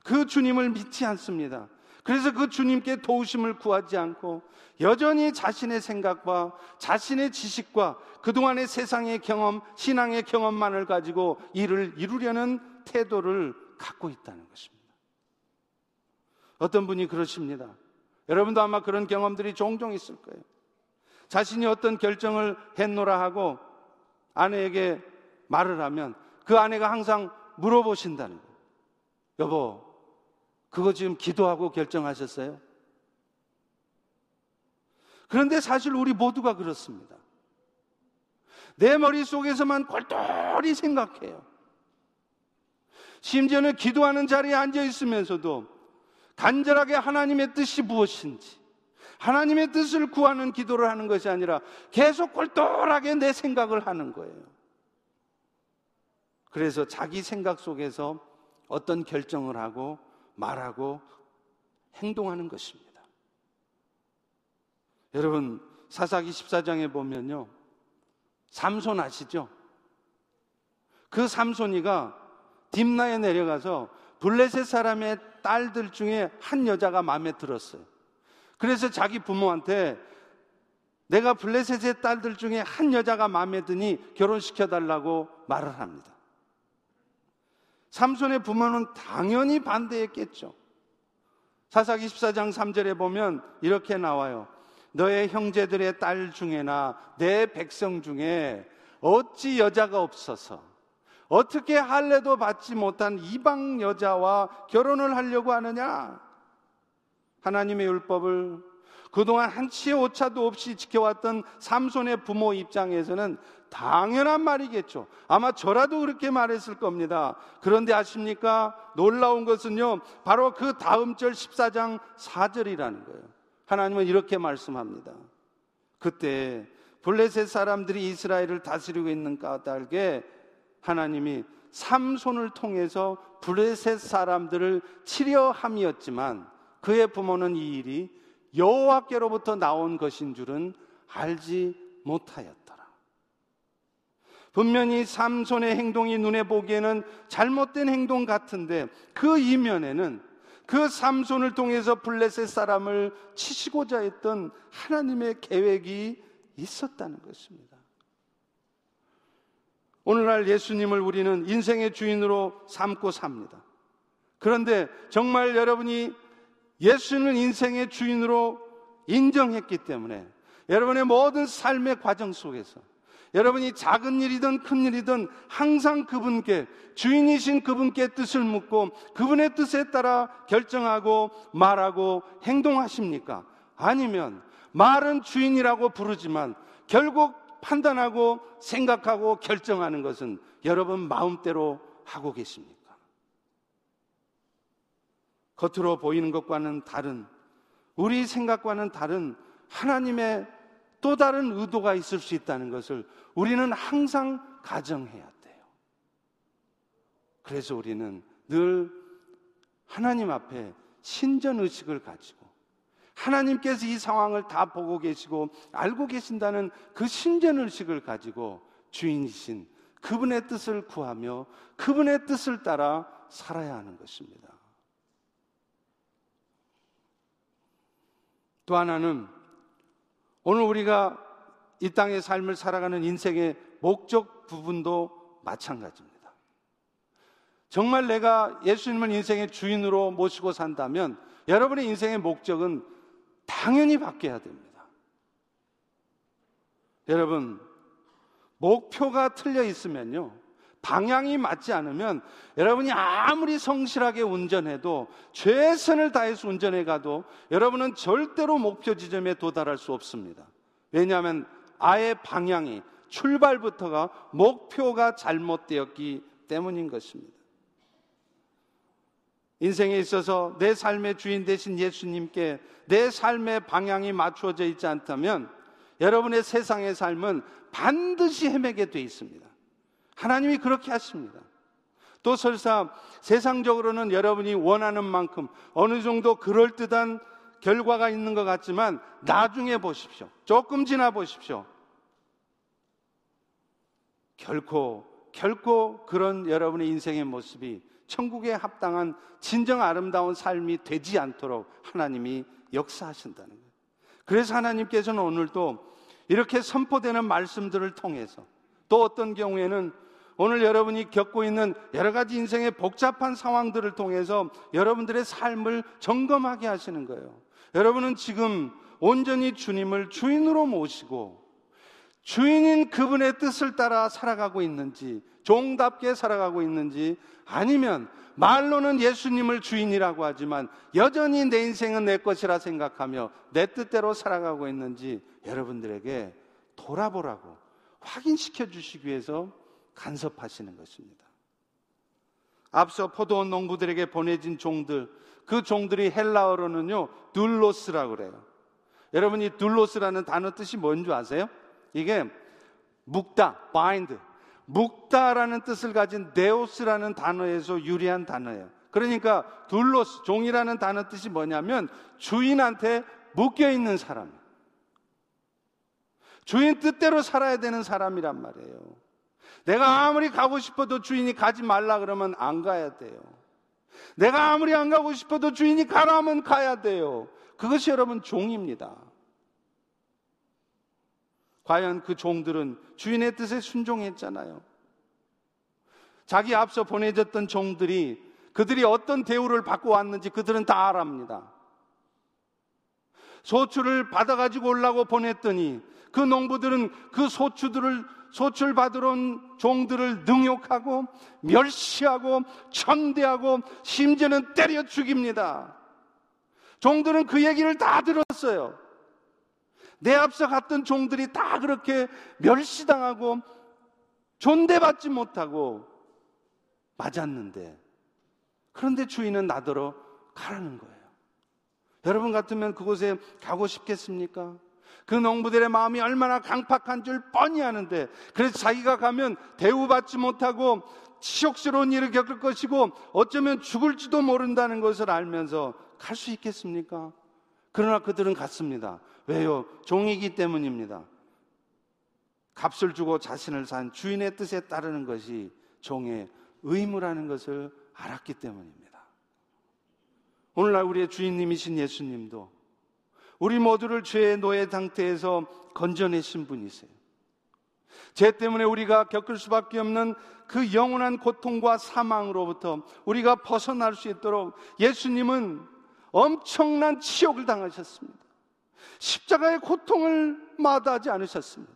그 주님을 믿지 않습니다. 그래서 그 주님께 도우심을 구하지 않고 여전히 자신의 생각과 자신의 지식과 그동안의 세상의 경험, 신앙의 경험만을 가지고 일을 이루려는 태도를 갖고 있다는 것입니다. 어떤 분이 그러십니다. 여러분도 아마 그런 경험들이 종종 있을 거예요. 자신이 어떤 결정을 했노라 하고 아내에게 말을 하면 그 아내가 항상 물어보신다는 거예요. 여보, 그거 지금 기도하고 결정하셨어요? 그런데 사실 우리 모두가 그렇습니다. 내 머릿속에서만 골똘히 생각해요. 심지어는 기도하는 자리에 앉아 있으면서도 간절하게 하나님의 뜻이 무엇인지, 하나님의 뜻을 구하는 기도를 하는 것이 아니라 계속 꼴똘하게 내 생각을 하는 거예요. 그래서 자기 생각 속에서 어떤 결정을 하고 말하고 행동하는 것입니다. 여러분, 사사기 14장에 보면요. 삼손 아시죠? 그 삼손이가 딥나에 내려가서 블레셋 사람의 딸들 중에 한 여자가 마음에 들었어요. 그래서 자기 부모한테 내가 블레셋의 딸들 중에 한 여자가 마음에 드니 결혼시켜 달라고 말을 합니다. 삼손의 부모는 당연히 반대했겠죠. 사사기 14장 3절에 보면 이렇게 나와요. 너의 형제들의 딸 중에나 내 백성 중에 어찌 여자가 없어서 어떻게 할례도 받지 못한 이방 여자와 결혼을 하려고 하느냐? 하나님의 율법을 그동안 한치의 오차도 없이 지켜왔던 삼손의 부모 입장에서는 당연한 말이겠죠. 아마 저라도 그렇게 말했을 겁니다. 그런데 아십니까? 놀라운 것은요, 바로 그 다음 절 14장 4절이라는 거예요. 하나님은 이렇게 말씀합니다. 그때 블레셋 사람들이 이스라엘을 다스리고 있는 까닭에 하나님이 삼손을 통해서 블레셋 사람들을 치려함이었지만 그의 부모는 이 일이 여호와께로부터 나온 것인 줄은 알지 못하였더라. 분명히 삼손의 행동이 눈에 보기에는 잘못된 행동 같은데 그 이면에는 그 삼손을 통해서 블레셋 사람을 치시고자 했던 하나님의 계획이 있었다는 것입니다. 오늘날 예수님을 우리는 인생의 주인으로 삼고 삽니다. 그런데 정말 여러분이 예수는 인생의 주인으로 인정했기 때문에 여러분의 모든 삶의 과정 속에서 여러분이 작은 일이든 큰 일이든 항상 그분께 주인이신 그분께 뜻을 묻고 그분의 뜻에 따라 결정하고 말하고 행동하십니까? 아니면 말은 주인이라고 부르지만 결국 판단하고 생각하고 결정하는 것은 여러분 마음대로 하고 계십니까? 겉으로 보이는 것과는 다른 우리 생각과는 다른 하나님의 또 다른 의도가 있을 수 있다는 것을 우리는 항상 가정해야 돼요. 그래서 우리는 늘 하나님 앞에 신전 의식을 가지고 하나님께서 이 상황을 다 보고 계시고 알고 계신다는 그 신전 의식을 가지고 주인이신 그분의 뜻을 구하며 그분의 뜻을 따라 살아야 하는 것입니다. 또 하나는 오늘 우리가 이 땅의 삶을 살아가는 인생의 목적 부분도 마찬가지입니다. 정말 내가 예수님을 인생의 주인으로 모시고 산다면 여러분의 인생의 목적은 당연히 바뀌어야 됩니다. 여러분, 목표가 틀려 있으면요. 방향이 맞지 않으면 여러분이 아무리 성실하게 운전해도 최선을 다해서 운전해 가도 여러분은 절대로 목표 지점에 도달할 수 없습니다. 왜냐하면 아예 방향이 출발부터가 목표가 잘못되었기 때문인 것입니다. 인생에 있어서 내 삶의 주인 되신 예수님께 내 삶의 방향이 맞추어져 있지 않다면 여러분의 세상의 삶은 반드시 헤매게 돼 있습니다. 하나님이 그렇게 하십니다. 또 설사 세상적으로는 여러분이 원하는 만큼 어느 정도 그럴듯한 결과가 있는 것 같지만 나중에 보십시오. 조금 지나 보십시오. 결코, 결코 그런 여러분의 인생의 모습이 천국에 합당한 진정 아름다운 삶이 되지 않도록 하나님이 역사하신다는 거예요. 그래서 하나님께서는 오늘도 이렇게 선포되는 말씀들을 통해서 또 어떤 경우에는 오늘 여러분이 겪고 있는 여러 가지 인생의 복잡한 상황들을 통해서 여러분들의 삶을 점검하게 하시는 거예요. 여러분은 지금 온전히 주님을 주인으로 모시고 주인인 그분의 뜻을 따라 살아가고 있는지, 종답게 살아가고 있는지, 아니면 말로는 예수님을 주인이라고 하지만 여전히 내 인생은 내 것이라 생각하며 내 뜻대로 살아가고 있는지 여러분들에게 돌아보라고 확인시켜 주시기 위해서 간섭하시는 것입니다. 앞서 포도원 농부들에게 보내진 종들, 그 종들이 헬라어로는요, 둘로스라고 그래요. 여러분 이 둘로스라는 단어 뜻이 뭔지 아세요? 이게 묵다, bind, 묵다라는 뜻을 가진 네오스라는 단어에서 유리한 단어예요. 그러니까 둘로스, 종이라는 단어 뜻이 뭐냐면 주인한테 묶여 있는 사람. 주인 뜻대로 살아야 되는 사람이란 말이에요. 내가 아무리 가고 싶어도 주인이 가지 말라 그러면 안 가야 돼요. 내가 아무리 안 가고 싶어도 주인이 가라 하면 가야 돼요. 그것이 여러분 종입니다. 과연 그 종들은 주인의 뜻에 순종했잖아요. 자기 앞서 보내졌던 종들이 그들이 어떤 대우를 받고 왔는지 그들은 다 알합니다. 소출을 받아가지고 올라고 보냈더니 그 농부들은 그 소추들을 소출 받으러 온 종들을 능욕하고 멸시하고 천대하고 심지어는 때려 죽입니다. 종들은 그 얘기를 다 들었어요. 내 앞서 갔던 종들이 다 그렇게 멸시당하고 존대받지 못하고 맞았는데 그런데 주인은 나더러 가라는 거예요. 여러분 같으면 그곳에 가고 싶겠습니까? 그 농부들의 마음이 얼마나 강팍한 줄 뻔히 아는데 그래서 자기가 가면 대우받지 못하고 치욕스러운 일을 겪을 것이고 어쩌면 죽을지도 모른다는 것을 알면서 갈 수 있겠습니까? 그러나 그들은 갔습니다. 왜요? 종이기 때문입니다. 값을 주고 자신을 산 주인의 뜻에 따르는 것이 종의 의무라는 것을 알았기 때문입니다. 오늘날 우리의 주인님이신 예수님도 우리 모두를 죄의 노예 상태에서 건져내신 분이세요. 죄 때문에 우리가 겪을 수밖에 없는 그 영원한 고통과 사망으로부터 우리가 벗어날 수 있도록 예수님은 엄청난 치욕을 당하셨습니다. 십자가의 고통을 마다하지 않으셨습니다.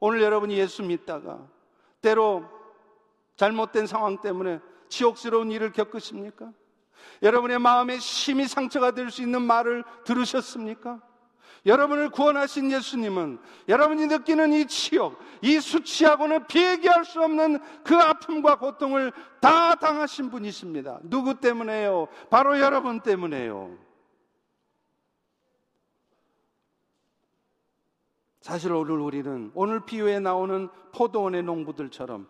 오늘 여러분이 예수 믿다가 때로 잘못된 상황 때문에 치욕스러운 일을 겪으십니까? 여러분의 마음에 심히 상처가 될 수 있는 말을 들으셨습니까? 여러분을 구원하신 예수님은 여러분이 느끼는 이 치욕, 이 수치하고는 비교할 수 없는 그 아픔과 고통을 다 당하신 분이십니다. 누구 때문에요? 바로 여러분 때문에요. 사실 오늘 우리는 오늘 비유에 나오는 포도원의 농부들처럼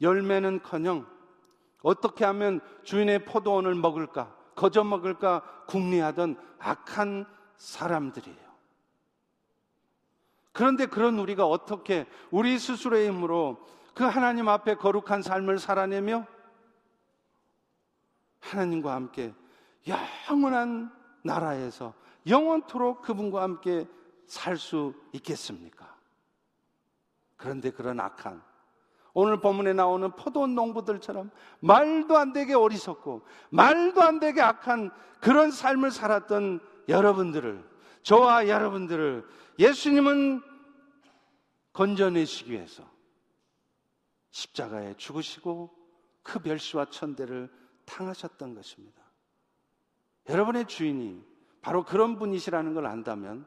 열매는 커녕 어떻게 하면 주인의 포도원을 먹을까, 거저 먹을까 궁리하던 악한 사람들이에요. 그런데 그런 우리가 어떻게 우리 스스로의 힘으로 그 하나님 앞에 거룩한 삶을 살아내며 하나님과 함께 영원한 나라에서 영원토록 그분과 함께 살 수 있겠습니까? 그런데 그런 악한 오늘 본문에 나오는 포도 농부들처럼 말도 안 되게 어리석고 말도 안 되게 악한 그런 삶을 살았던 여러분들을 저와 여러분들을 예수님은 건져내시기 위해서 십자가에 죽으시고 그 멸시와 천대를 당하셨던 것입니다. 여러분의 주인이 바로 그런 분이시라는 걸 안다면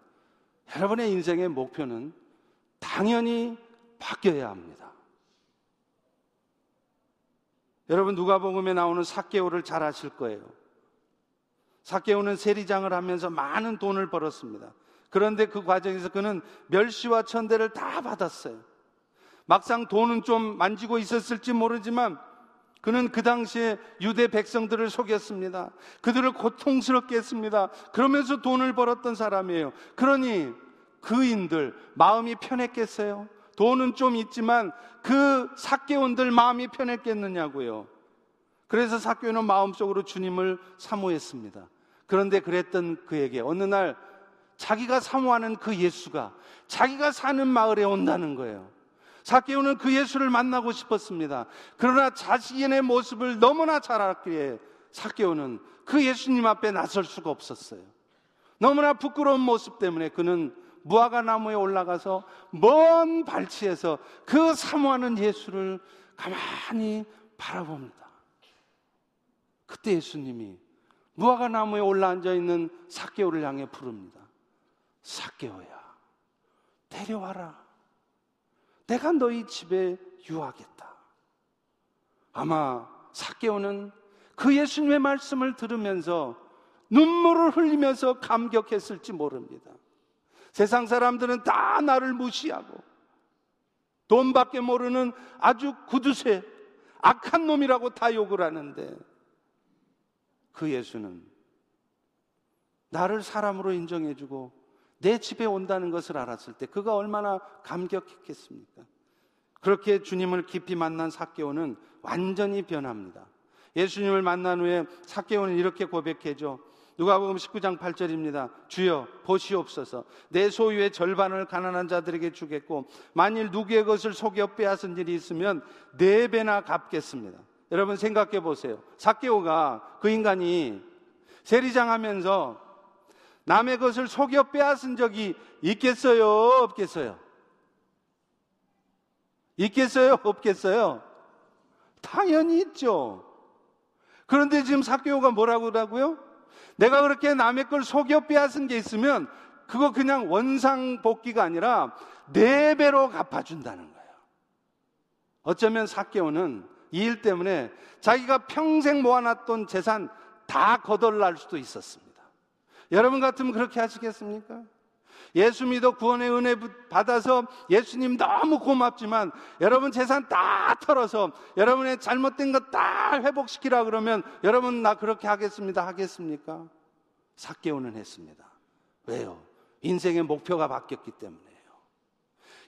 여러분의 인생의 목표는 당연히 바뀌어야 합니다. 여러분 누가복음에 나오는 사개오를 잘 아실 거예요. 사개오는 세리장을 하면서 많은 돈을 벌었습니다. 그런데 그 과정에서 그는 멸시와 천대를 다 받았어요. 막상 돈은 좀 만지고 있었을지 모르지만 그는 그 당시에 유대 백성들을 속였습니다. 그들을 고통스럽게 했습니다. 그러면서 돈을 벌었던 사람이에요. 그러니 그인들 마음이 편했겠어요? 돈은 좀 있지만 그 사개원들 마음이 편했겠느냐고요. 그래서 사개원은 마음속으로 주님을 사모했습니다. 그런데 그랬던 그에게 어느 날 자기가 사모하는 그 예수가 자기가 사는 마을에 온다는 거예요. 사케오는 그 예수를 만나고 싶었습니다. 그러나 자신의 모습을 너무나 잘 알기에 사케오는 그 예수님 앞에 나설 수가 없었어요. 너무나 부끄러운 모습 때문에 그는 무화과 나무에 올라가서 먼 발치에서 그 사모하는 예수를 가만히 바라봅니다. 그때 예수님이 무화과 나무에 올라앉아 있는 사케오를 향해 부릅니다. 사개오야, 데려와라. 내가 너희 집에 유하겠다. 아마 사개오는 그 예수님의 말씀을 들으면서 눈물을 흘리면서 감격했을지 모릅니다. 세상 사람들은 다 나를 무시하고 돈밖에 모르는 아주 구두쇠, 악한 놈이라고 다 욕을 하는데 그 예수는 나를 사람으로 인정해주고 내 집에 온다는 것을 알았을 때 그가 얼마나 감격했겠습니까? 그렇게 주님을 깊이 만난 사개오는 완전히 변합니다. 예수님을 만난 후에 사개오는 이렇게 고백해줘. 누가복음 19장 8절입니다. 주여 보시옵소서. 내 소유의 절반을 가난한 자들에게 주겠고 만일 누구의 것을 속여 빼앗은 일이 있으면 네 배나 갚겠습니다. 여러분 생각해 보세요. 사개오가 그 인간이 세리장 하면서 남의 것을 속여 빼앗은 적이 있겠어요? 없겠어요? 있겠어요? 없겠어요? 당연히 있죠. 그런데 지금 사교가 뭐라고 그러고요? 내가 그렇게 남의 걸 속여 빼앗은 게 있으면 그거 그냥 원상 복귀가 아니라 네 배로 갚아준다는 거예요. 어쩌면 사개오는 이 일 때문에 자기가 평생 모아놨던 재산 다 거덜날 수도 있었습니다. 여러분 같으면 그렇게 하시겠습니까? 예수 믿어 구원의 은혜 받아서 예수님 너무 고맙지만 여러분 재산 다 털어서 여러분의 잘못된 것 다 회복시키라 그러면 여러분 나 그렇게 하겠습니다 하겠습니까? 사개오는 했습니다. 왜요? 인생의 목표가 바뀌었기 때문에요.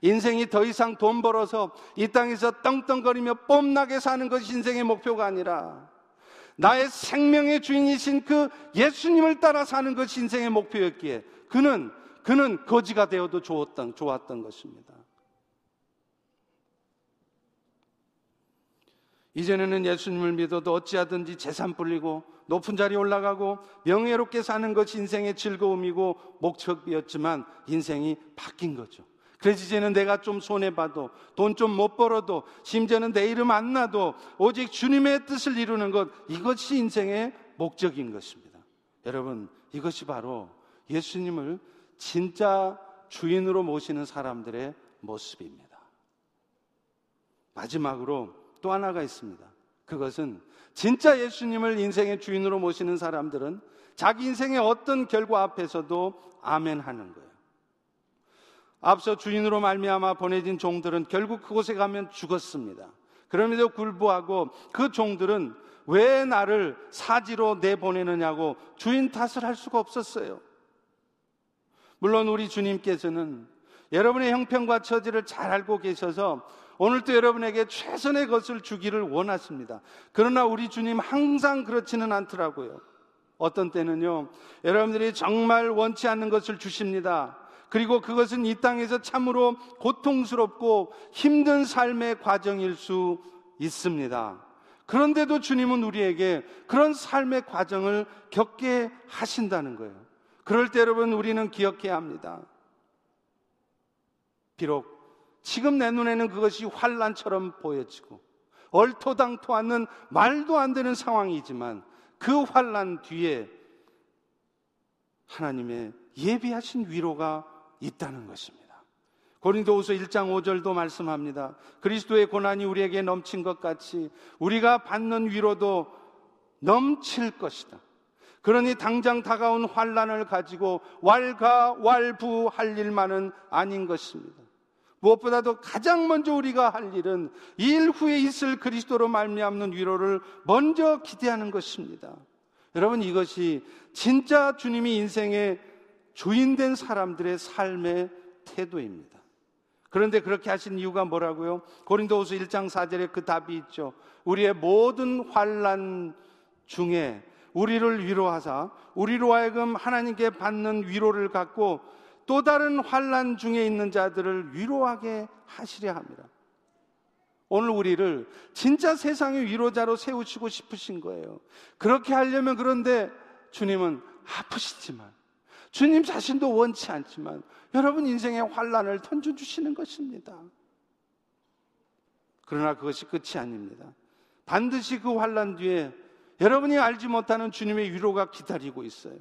인생이 더 이상 돈 벌어서 이 땅에서 떵떵거리며 뽐나게 사는 것이 인생의 목표가 아니라 나의 생명의 주인이신 그 예수님을 따라 사는 것이 인생의 목표였기에 그는 그는 거지가 되어도 좋았던, 좋았던 것입니다. 이전에는 예수님을 믿어도 어찌하든지 재산 불리고 높은 자리 올라가고 명예롭게 사는 것이 인생의 즐거움이고 목적이었지만 인생이 바뀐 거죠. 그래서 이제는 내가 좀 손해봐도 돈 좀 못 벌어도 심지어는 내 이름 안 나도 오직 주님의 뜻을 이루는 것 이것이 인생의 목적인 것입니다. 여러분 이것이 바로 예수님을 진짜 주인으로 모시는 사람들의 모습입니다. 마지막으로 또 하나가 있습니다. 그것은 진짜 예수님을 인생의 주인으로 모시는 사람들은 자기 인생의 어떤 결과 앞에서도 아멘 하는 거예요. 앞서 주인으로 말미암아 보내진 종들은 결국 그곳에 가면 죽었습니다. 그럼에도 불구하고 그 종들은 왜 나를 사지로 내보내느냐고 주인 탓을 할 수가 없었어요. 물론 우리 주님께서는 여러분의 형편과 처지를 잘 알고 계셔서 오늘도 여러분에게 최선의 것을 주기를 원하십니다. 그러나 우리 주님 항상 그렇지는 않더라고요. 어떤 때는요, 여러분들이 정말 원치 않는 것을 주십니다. 그리고 그것은 이 땅에서 참으로 고통스럽고 힘든 삶의 과정일 수 있습니다. 그런데도 주님은 우리에게 그런 삶의 과정을 겪게 하신다는 거예요. 그럴 때 여러분 우리는 기억해야 합니다. 비록 지금 내 눈에는 그것이 환란처럼 보여지고 얼토당토 않는 말도 안 되는 상황이지만 그 환란 뒤에 하나님의 예비하신 위로가 있다는 것입니다. 고린도후서 1장 5절도 말씀합니다. 그리스도의 고난이 우리에게 넘친 것 같이 우리가 받는 위로도 넘칠 것이다. 그러니 당장 다가온 환란을 가지고 왈가왈부할 일만은 아닌 것입니다. 무엇보다도 가장 먼저 우리가 할 일은 일 후에 있을 그리스도로 말미암는 위로를 먼저 기대하는 것입니다. 여러분 이것이 진짜 주님이 인생의 주인된 사람들의 삶의 태도입니다. 그런데 그렇게 하신 이유가 뭐라고요? 고린도후서 1장 4절에 그 답이 있죠. 우리의 모든 환란 중에 우리를 위로하사 우리로 하여금 하나님께 받는 위로를 갖고 또 다른 환란 중에 있는 자들을 위로하게 하시려 합니다. 오늘 우리를 진짜 세상의 위로자로 세우시고 싶으신 거예요. 그렇게 하려면 그런데 주님은 아프시지만 주님 자신도 원치 않지만 여러분 인생의 환란을 던져 주시는 것입니다. 그러나 그것이 끝이 아닙니다. 반드시 그 환란 뒤에 여러분이 알지 못하는 주님의 위로가 기다리고 있어요.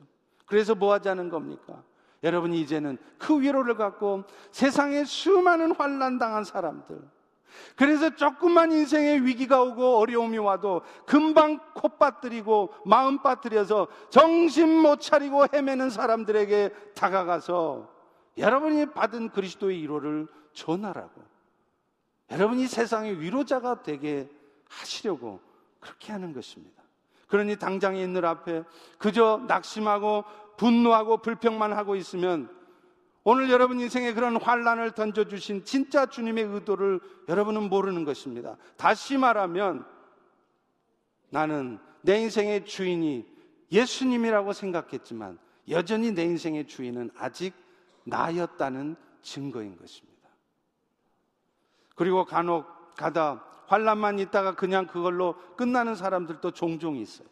그래서 뭐 하자는 겁니까? 여러분이 이제는 그 위로를 갖고 세상에 수많은 환란 당한 사람들 그래서 조금만 인생의 위기가 오고 어려움이 와도 금방 콧 빠뜨리고 마음 빠뜨려서 정신 못 차리고 헤매는 사람들에게 다가가서 여러분이 받은 그리스도의 위로를 전하라고 여러분이 세상의 위로자가 되게 하시려고 그렇게 하는 것입니다. 그러니 당장에 있는 앞에 그저 낙심하고 분노하고 불평만 하고 있으면 오늘 여러분 인생에 그런 환란을 던져주신 진짜 주님의 의도를 여러분은 모르는 것입니다. 다시 말하면 나는 내 인생의 주인이 예수님이라고 생각했지만 여전히 내 인생의 주인은 아직 나였다는 증거인 것입니다. 그리고 간혹 가다 환란만 있다가 그냥 그걸로 끝나는 사람들도 종종 있어요.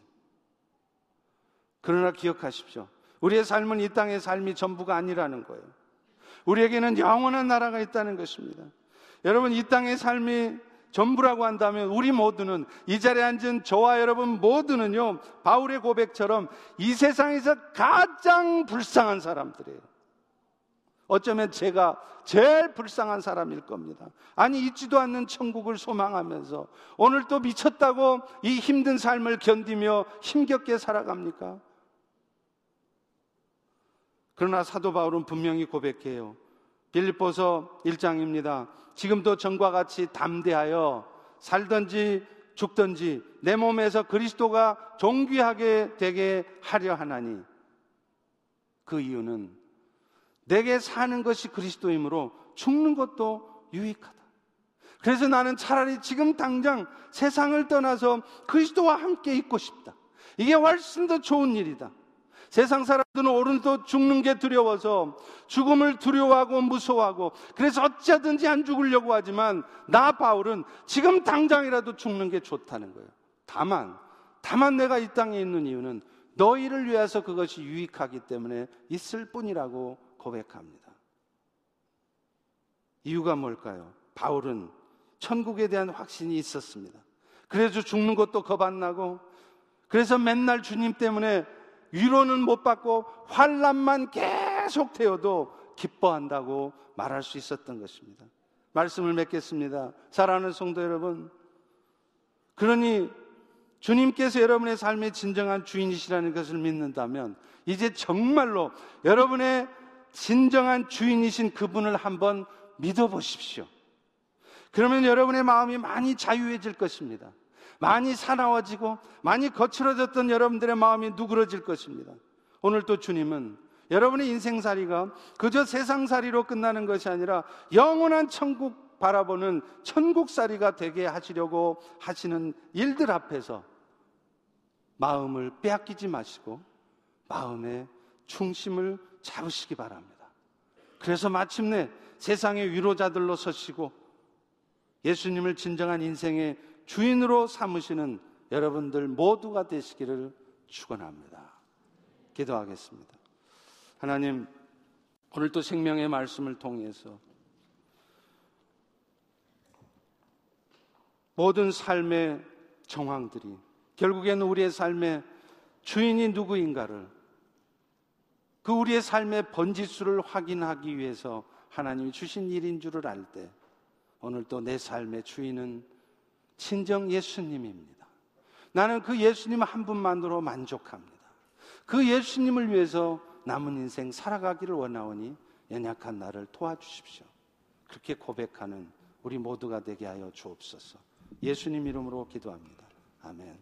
그러나 기억하십시오. 우리의 삶은 이 땅의 삶이 전부가 아니라는 거예요. 우리에게는 영원한 나라가 있다는 것입니다. 여러분, 이 땅의 삶이 전부라고 한다면 우리 모두는 이 자리에 앉은 저와 여러분 모두는요, 바울의 고백처럼 이 세상에서 가장 불쌍한 사람들이에요. 어쩌면 제가 제일 불쌍한 사람일 겁니다. 아니, 있지도 않는 천국을 소망하면서 오늘 또 미쳤다고 이 힘든 삶을 견디며 힘겹게 살아갑니까? 그러나 사도 바울은 분명히 고백해요. 빌립보서 1장입니다. 지금도 전과 같이 담대하여 살든지 죽든지 내 몸에서 그리스도가 존귀하게 되게 하려 하나니 그 이유는 내게 사는 것이 그리스도이므로 죽는 것도 유익하다. 그래서 나는 차라리 지금 당장 세상을 떠나서 그리스도와 함께 있고 싶다. 이게 훨씬 더 좋은 일이다. 세상 사람들은 오늘도 죽는 게 두려워서 죽음을 두려워하고 무서워하고 그래서 어찌하든지 안 죽으려고 하지만 나 바울은 지금 당장이라도 죽는 게 좋다는 거예요. 다만, 다만 내가 이 땅에 있는 이유는 너희를 위해서 그것이 유익하기 때문에 있을 뿐이라고 고백합니다. 이유가 뭘까요? 바울은 천국에 대한 확신이 있었습니다. 그래서 죽는 것도 겁 안 나고 그래서 맨날 주님 때문에 위로는 못 받고 환란만 계속 되어도 기뻐한다고 말할 수 있었던 것입니다. 말씀을 맺겠습니다. 사랑하는 성도 여러분. 그러니 주님께서 여러분의 삶의 진정한 주인이시라는 것을 믿는다면 이제 정말로 여러분의 진정한 주인이신 그분을 한번 믿어보십시오. 그러면 여러분의 마음이 많이 자유해질 것입니다. 많이 사나워지고 많이 거칠어졌던 여러분들의 마음이 누그러질 것입니다. 오늘 또 주님은 여러분의 인생살이가 그저 세상살이로 끝나는 것이 아니라 영원한 천국 바라보는 천국살이가 되게 하시려고 하시는 일들 앞에서 마음을 빼앗기지 마시고 마음의 중심을 잡으시기 바랍니다. 그래서 마침내 세상의 위로자들로 서시고 예수님을 진정한 인생의 주인으로 삼으시는 여러분들 모두가 되시기를 축원합니다. 기도하겠습니다. 하나님 오늘 또 생명의 말씀을 통해서 모든 삶의 정황들이 결국에는 우리의 삶의 주인이 누구인가를 그 우리의 삶의 번지수를 확인하기 위해서 하나님이 주신 일인 줄을 알 때 오늘 또내 삶의 주인은 친정 예수님입니다. 나는 그 예수님 한 분만으로 만족합니다. 그 예수님을 위해서 남은 인생 살아가기를 원하오니 연약한 나를 도와주십시오. 그렇게 고백하는 우리 모두가 되게 하여 주옵소서. 예수님 이름으로 기도합니다. 아멘.